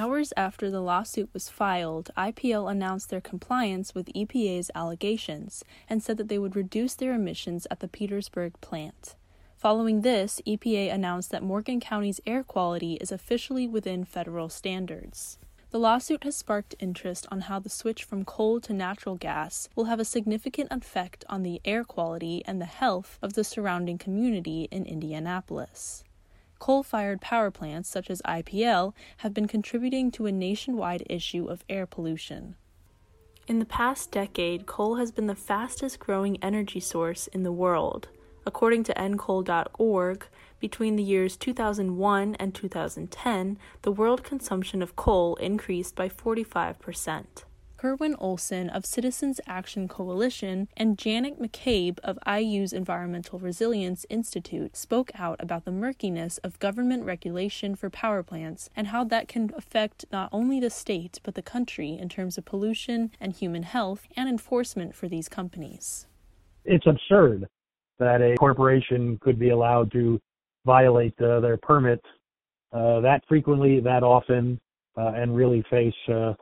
Hours after the lawsuit was filed, IPL announced their compliance with EPA's allegations and said that they would reduce their emissions at the Petersburg plant. Following this, EPA announced that Morgan County's air quality is officially within federal standards. The lawsuit has sparked interest on how the switch from coal to natural gas will have a significant effect on the air quality and the health of the surrounding community in Indianapolis. Coal fired power plants, such as IPL, have been contributing to a nationwide issue of air pollution. In the past decade, coal has been the fastest growing energy source in the world. According to endcoal.org, between the years 2001 and 2010, the world consumption of coal increased by 45 percent. Kerwin Olson of Citizens Action Coalition and Janet McCabe of IU's Environmental Resilience Institute spoke out about the murkiness of government regulation for power plants and how that can affect not only the state but the country in terms of pollution and human health and enforcement for these companies. It's absurd that a corporation could be allowed to violate uh, their permits uh, that frequently, that often, uh, and really face uh,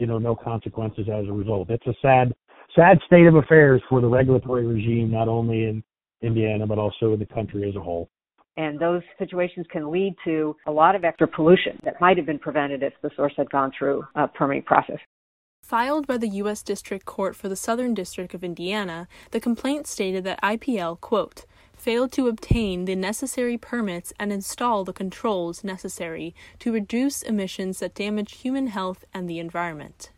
you know, no consequences as a result. It's a sad, sad state of affairs for the regulatory regime, not only in Indiana, but also in the country as a whole. And those situations can lead to a lot of extra pollution that might have been prevented if the source had gone through a permitting process. Filed by the U.S. District Court for the Southern District of Indiana, the complaint stated that IPL, quote, failed to obtain the necessary permits and install the controls necessary to reduce emissions that damage human health and the environment.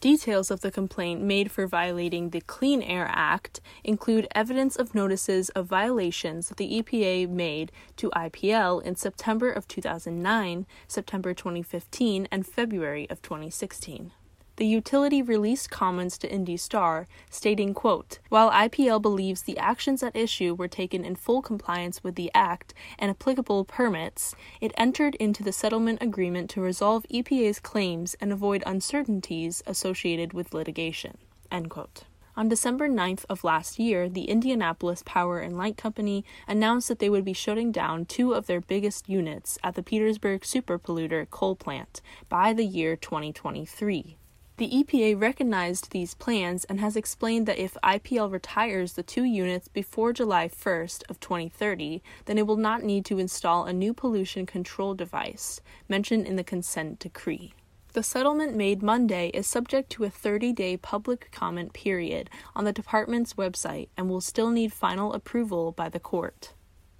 Details of the complaint made for violating the Clean Air Act include evidence of notices of violations that the EPA made to IPL in September of 2009, September 2015, and February of 2016 the utility released comments to Indy Star, stating, quote, While IPL believes the actions at issue were taken in full compliance with the Act and applicable permits, it entered into the settlement agreement to resolve EPA's claims and avoid uncertainties associated with litigation. End quote. On December 9th of last year, the Indianapolis Power and Light Company announced that they would be shutting down two of their biggest units at the Petersburg superpolluter coal plant by the year 2023. The EPA recognized these plans and has explained that if IPL retires the two units before July 1st of 2030, then it will not need to install a new pollution control device mentioned in the consent decree. The settlement made Monday is subject to a 30 day public comment period on the department's website and will still need final approval by the court.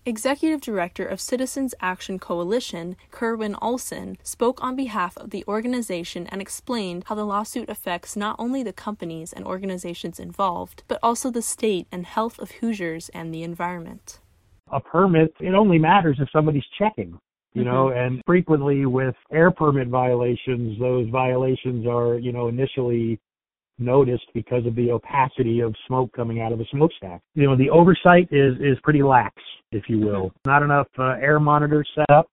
Executive Director of Citizens Action Coalition, Kerwin Olson, spoke on behalf of the organization and explained how the lawsuit affects not only the companies and organizations involved, but also the state and health of Hoosiers and the environment. A permit, it only matters if somebody's checking you know, mm-hmm. and frequently with air permit violations, those violations are, you know, initially noticed because of the opacity of smoke coming out of the smokestack. You know, the oversight is is pretty lax, if you will. Not enough uh, air monitors set up,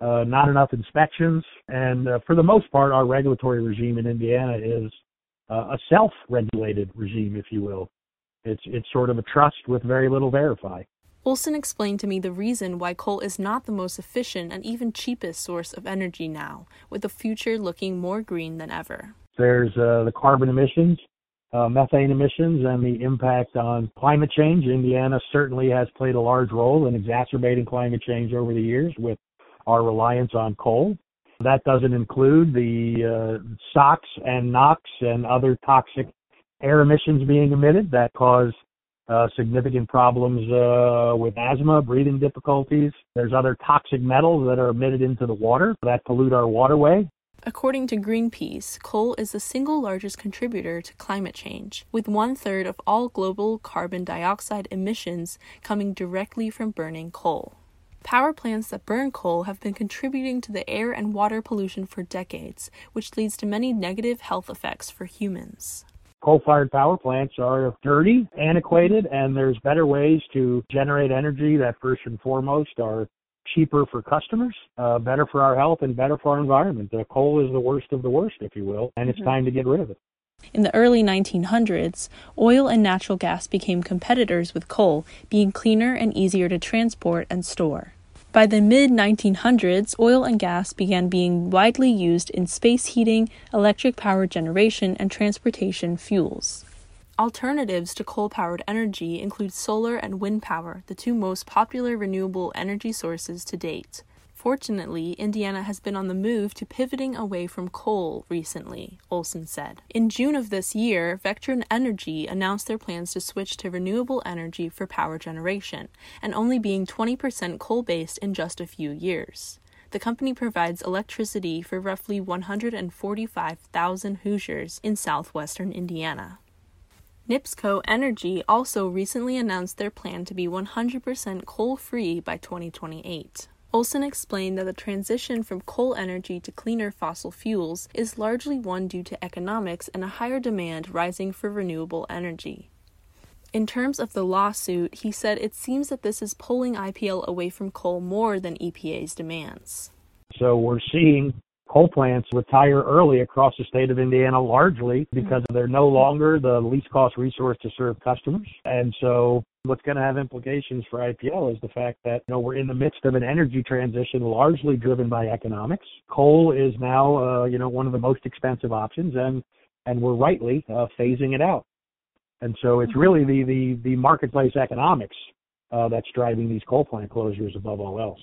uh, not enough inspections, and uh, for the most part, our regulatory regime in Indiana is uh, a self-regulated regime, if you will. It's it's sort of a trust with very little verify. Olson explained to me the reason why coal is not the most efficient and even cheapest source of energy now, with the future looking more green than ever. There's uh, the carbon emissions, uh, methane emissions, and the impact on climate change. Indiana certainly has played a large role in exacerbating climate change over the years with our reliance on coal. That doesn't include the uh, SOx and NOx and other toxic air emissions being emitted that cause uh, significant problems uh, with asthma, breathing difficulties. There's other toxic metals that are emitted into the water that pollute our waterway. According to Greenpeace, coal is the single largest contributor to climate change, with one third of all global carbon dioxide emissions coming directly from burning coal. Power plants that burn coal have been contributing to the air and water pollution for decades, which leads to many negative health effects for humans. Coal fired power plants are dirty, antiquated, and there's better ways to generate energy that, first and foremost, are cheaper for customers, uh, better for our health, and better for our environment. The coal is the worst of the worst, if you will, and it's mm-hmm. time to get rid of it. In the early 1900s, oil and natural gas became competitors with coal, being cleaner and easier to transport and store. By the mid 1900s, oil and gas began being widely used in space heating, electric power generation, and transportation fuels. Alternatives to coal powered energy include solar and wind power, the two most popular renewable energy sources to date. Fortunately, Indiana has been on the move to pivoting away from coal recently, Olson said. In June of this year, Vectren Energy announced their plans to switch to renewable energy for power generation, and only being 20% coal based in just a few years. The company provides electricity for roughly 145,000 Hoosiers in southwestern Indiana. NIPSCO Energy also recently announced their plan to be 100% coal free by 2028. Olson explained that the transition from coal energy to cleaner fossil fuels is largely one due to economics and a higher demand rising for renewable energy. In terms of the lawsuit, he said it seems that this is pulling IPL away from coal more than EPA's demands. So we're seeing coal plants retire early across the state of Indiana largely because they're no longer the least cost resource to serve customers. And so what's going to have implications for IPL is the fact that you know we're in the midst of an energy transition largely driven by economics. Coal is now uh, you know one of the most expensive options and and we're rightly uh, phasing it out. And so it's really the the the marketplace economics uh, that's driving these coal plant closures above all else.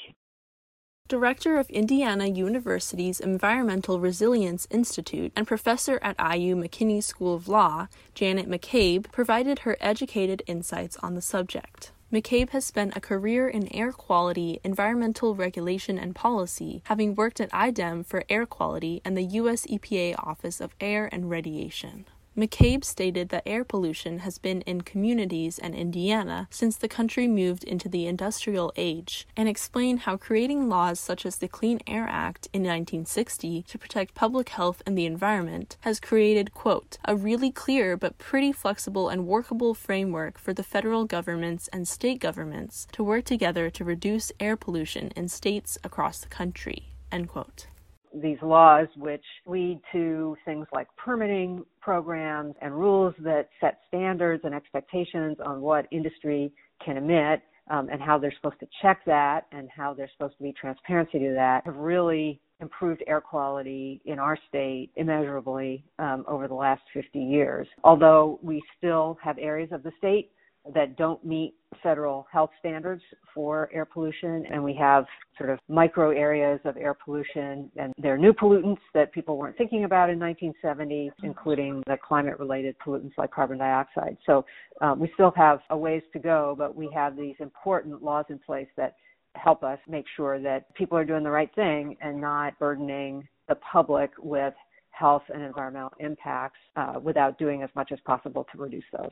Director of Indiana University's Environmental Resilience Institute and professor at IU McKinney School of Law, Janet McCabe, provided her educated insights on the subject. McCabe has spent a career in air quality, environmental regulation, and policy, having worked at IDEM for air quality and the U.S. EPA Office of Air and Radiation. McCabe stated that air pollution has been in communities and Indiana since the country moved into the industrial age, and explained how creating laws such as the Clean Air Act in 1960 to protect public health and the environment has created, quote, a really clear but pretty flexible and workable framework for the federal governments and state governments to work together to reduce air pollution in states across the country, end quote these laws which lead to things like permitting programs and rules that set standards and expectations on what industry can emit um, and how they're supposed to check that and how there's supposed to be transparency to that have really improved air quality in our state immeasurably um, over the last 50 years. Although we still have areas of the state that don't meet federal health standards for air pollution and we have sort of micro areas of air pollution and there are new pollutants that people weren't thinking about in 1970 including the climate related pollutants like carbon dioxide so um, we still have a ways to go but we have these important laws in place that help us make sure that people are doing the right thing and not burdening the public with health and environmental impacts uh, without doing as much as possible to reduce those.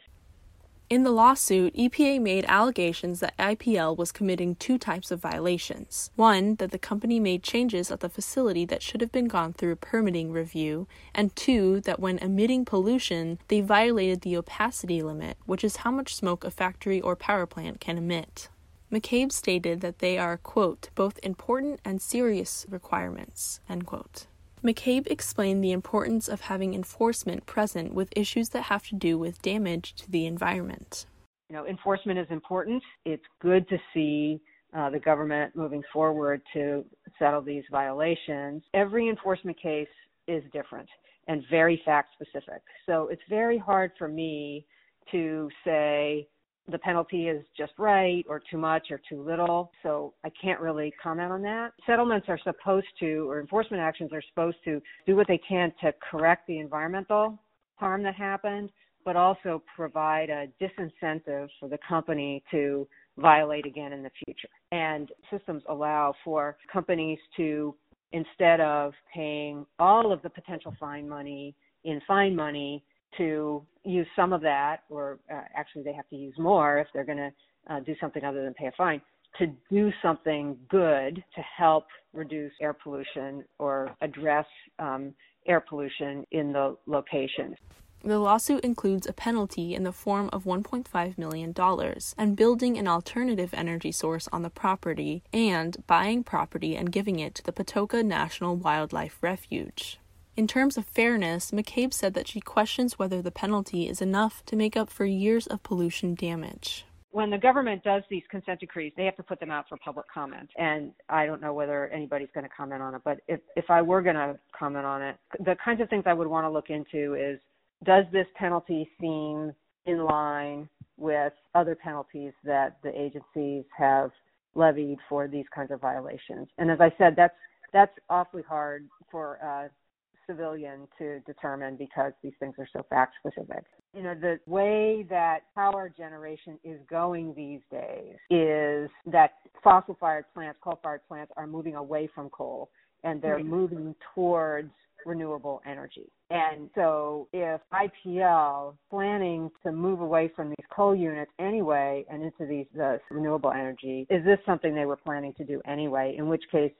In the lawsuit, EPA made allegations that IPL was committing two types of violations. One, that the company made changes at the facility that should have been gone through a permitting review, and two, that when emitting pollution, they violated the opacity limit, which is how much smoke a factory or power plant can emit. McCabe stated that they are, quote, both important and serious requirements, end quote. McCabe explained the importance of having enforcement present with issues that have to do with damage to the environment. You know, enforcement is important. It's good to see uh, the government moving forward to settle these violations. Every enforcement case is different and very fact specific. So it's very hard for me to say, the penalty is just right or too much or too little. So I can't really comment on that. Settlements are supposed to, or enforcement actions are supposed to do what they can to correct the environmental harm that happened, but also provide a disincentive for the company to violate again in the future. And systems allow for companies to, instead of paying all of the potential fine money in fine money, to use some of that, or uh, actually they have to use more if they're going to uh, do something other than pay a fine, to do something good to help reduce air pollution or address um, air pollution in the location. The lawsuit includes a penalty in the form of $1.5 million and building an alternative energy source on the property and buying property and giving it to the Patoka National Wildlife Refuge. In terms of fairness, McCabe said that she questions whether the penalty is enough to make up for years of pollution damage. when the government does these consent decrees, they have to put them out for public comment. And I don't know whether anybody's going to comment on it, but if, if I were going to comment on it, the kinds of things I would want to look into is does this penalty seem in line with other penalties that the agencies have levied for these kinds of violations? And as I said, that's that's awfully hard for a civilian to determine because these things are so fact specific you know, the way that power generation is going these days is that fossil fired plants, coal fired plants are moving away from coal and they're moving towards renewable energy. And so if IPL planning to move away from these coal units anyway and into these uh, renewable energy, is this something they were planning to do anyway? In which case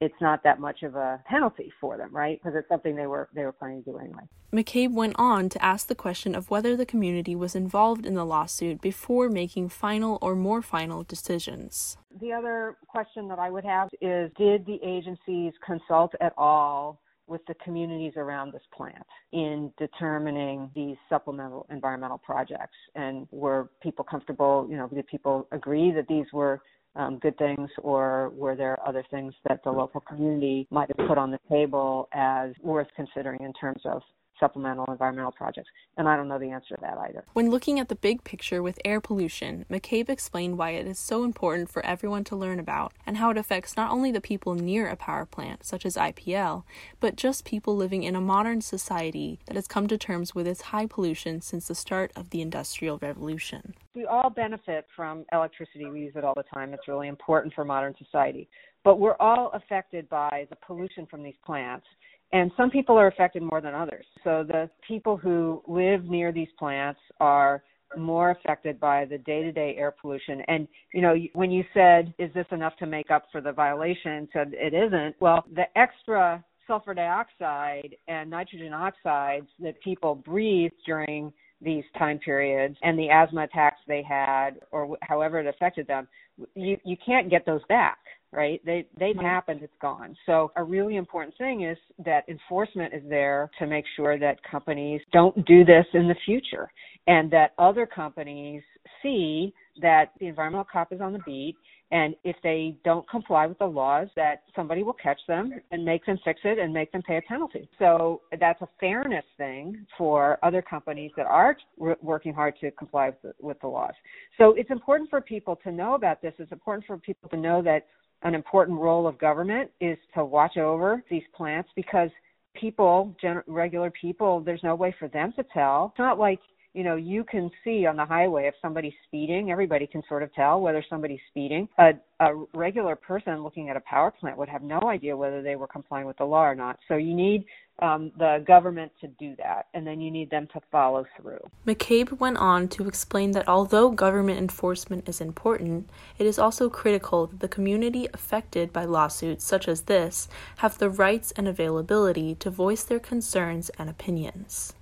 it's not that much of a penalty for them, right? Because it's something they were they were planning to do anyway. McCabe went on to ask the question of whether the community was involved in the lawsuit before making final or more final decisions. The other question that I would have is did the agencies consult at all with the communities around this plant in determining these supplemental environmental projects and were people comfortable you know did people agree that these were um, good things, or were there other things that the local community might have put on the table as worth considering in terms of supplemental environmental projects? And I don't know the answer to that either. When looking at the big picture with air pollution, McCabe explained why it is so important for everyone to learn about and how it affects not only the people near a power plant, such as IPL, but just people living in a modern society that has come to terms with its high pollution since the start of the Industrial Revolution we all benefit from electricity. We use it all the time. It's really important for modern society. But we're all affected by the pollution from these plants. And some people are affected more than others. So the people who live near these plants are more affected by the day-to-day air pollution. And you know, when you said, "Is this enough to make up for the violation?" said it isn't. Well, the extra sulfur dioxide and nitrogen oxides that people breathe during these time periods and the asthma attacks they had or however it affected them you you can't get those back right they they've right. happened it's gone so a really important thing is that enforcement is there to make sure that companies don't do this in the future and that other companies see that the environmental cop is on the beat and if they don't comply with the laws, that somebody will catch them and make them fix it and make them pay a penalty. So that's a fairness thing for other companies that are working hard to comply with the, with the laws. So it's important for people to know about this. It's important for people to know that an important role of government is to watch over these plants because people, gen- regular people, there's no way for them to tell. It's not like you know, you can see on the highway if somebody's speeding, everybody can sort of tell whether somebody's speeding. A, a regular person looking at a power plant would have no idea whether they were complying with the law or not. So you need um, the government to do that, and then you need them to follow through. McCabe went on to explain that although government enforcement is important, it is also critical that the community affected by lawsuits such as this have the rights and availability to voice their concerns and opinions.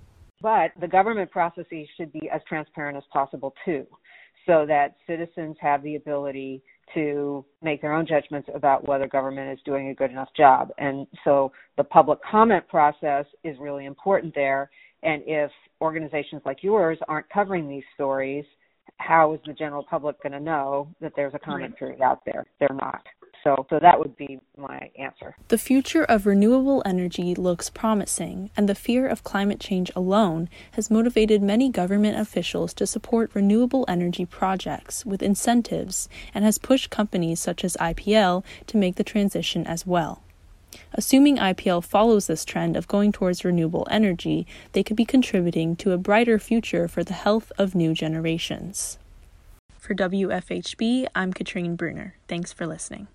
But the government processes should be as transparent as possible too, so that citizens have the ability to make their own judgments about whether government is doing a good enough job. And so the public comment process is really important there. And if organizations like yours aren't covering these stories, how is the general public going to know that there's a comment period out there? They're not. So, so that would be my answer. The future of renewable energy looks promising, and the fear of climate change alone has motivated many government officials to support renewable energy projects with incentives and has pushed companies such as IPL to make the transition as well. Assuming IPL follows this trend of going towards renewable energy, they could be contributing to a brighter future for the health of new generations. For WFHB, I'm Katrine Bruner. Thanks for listening.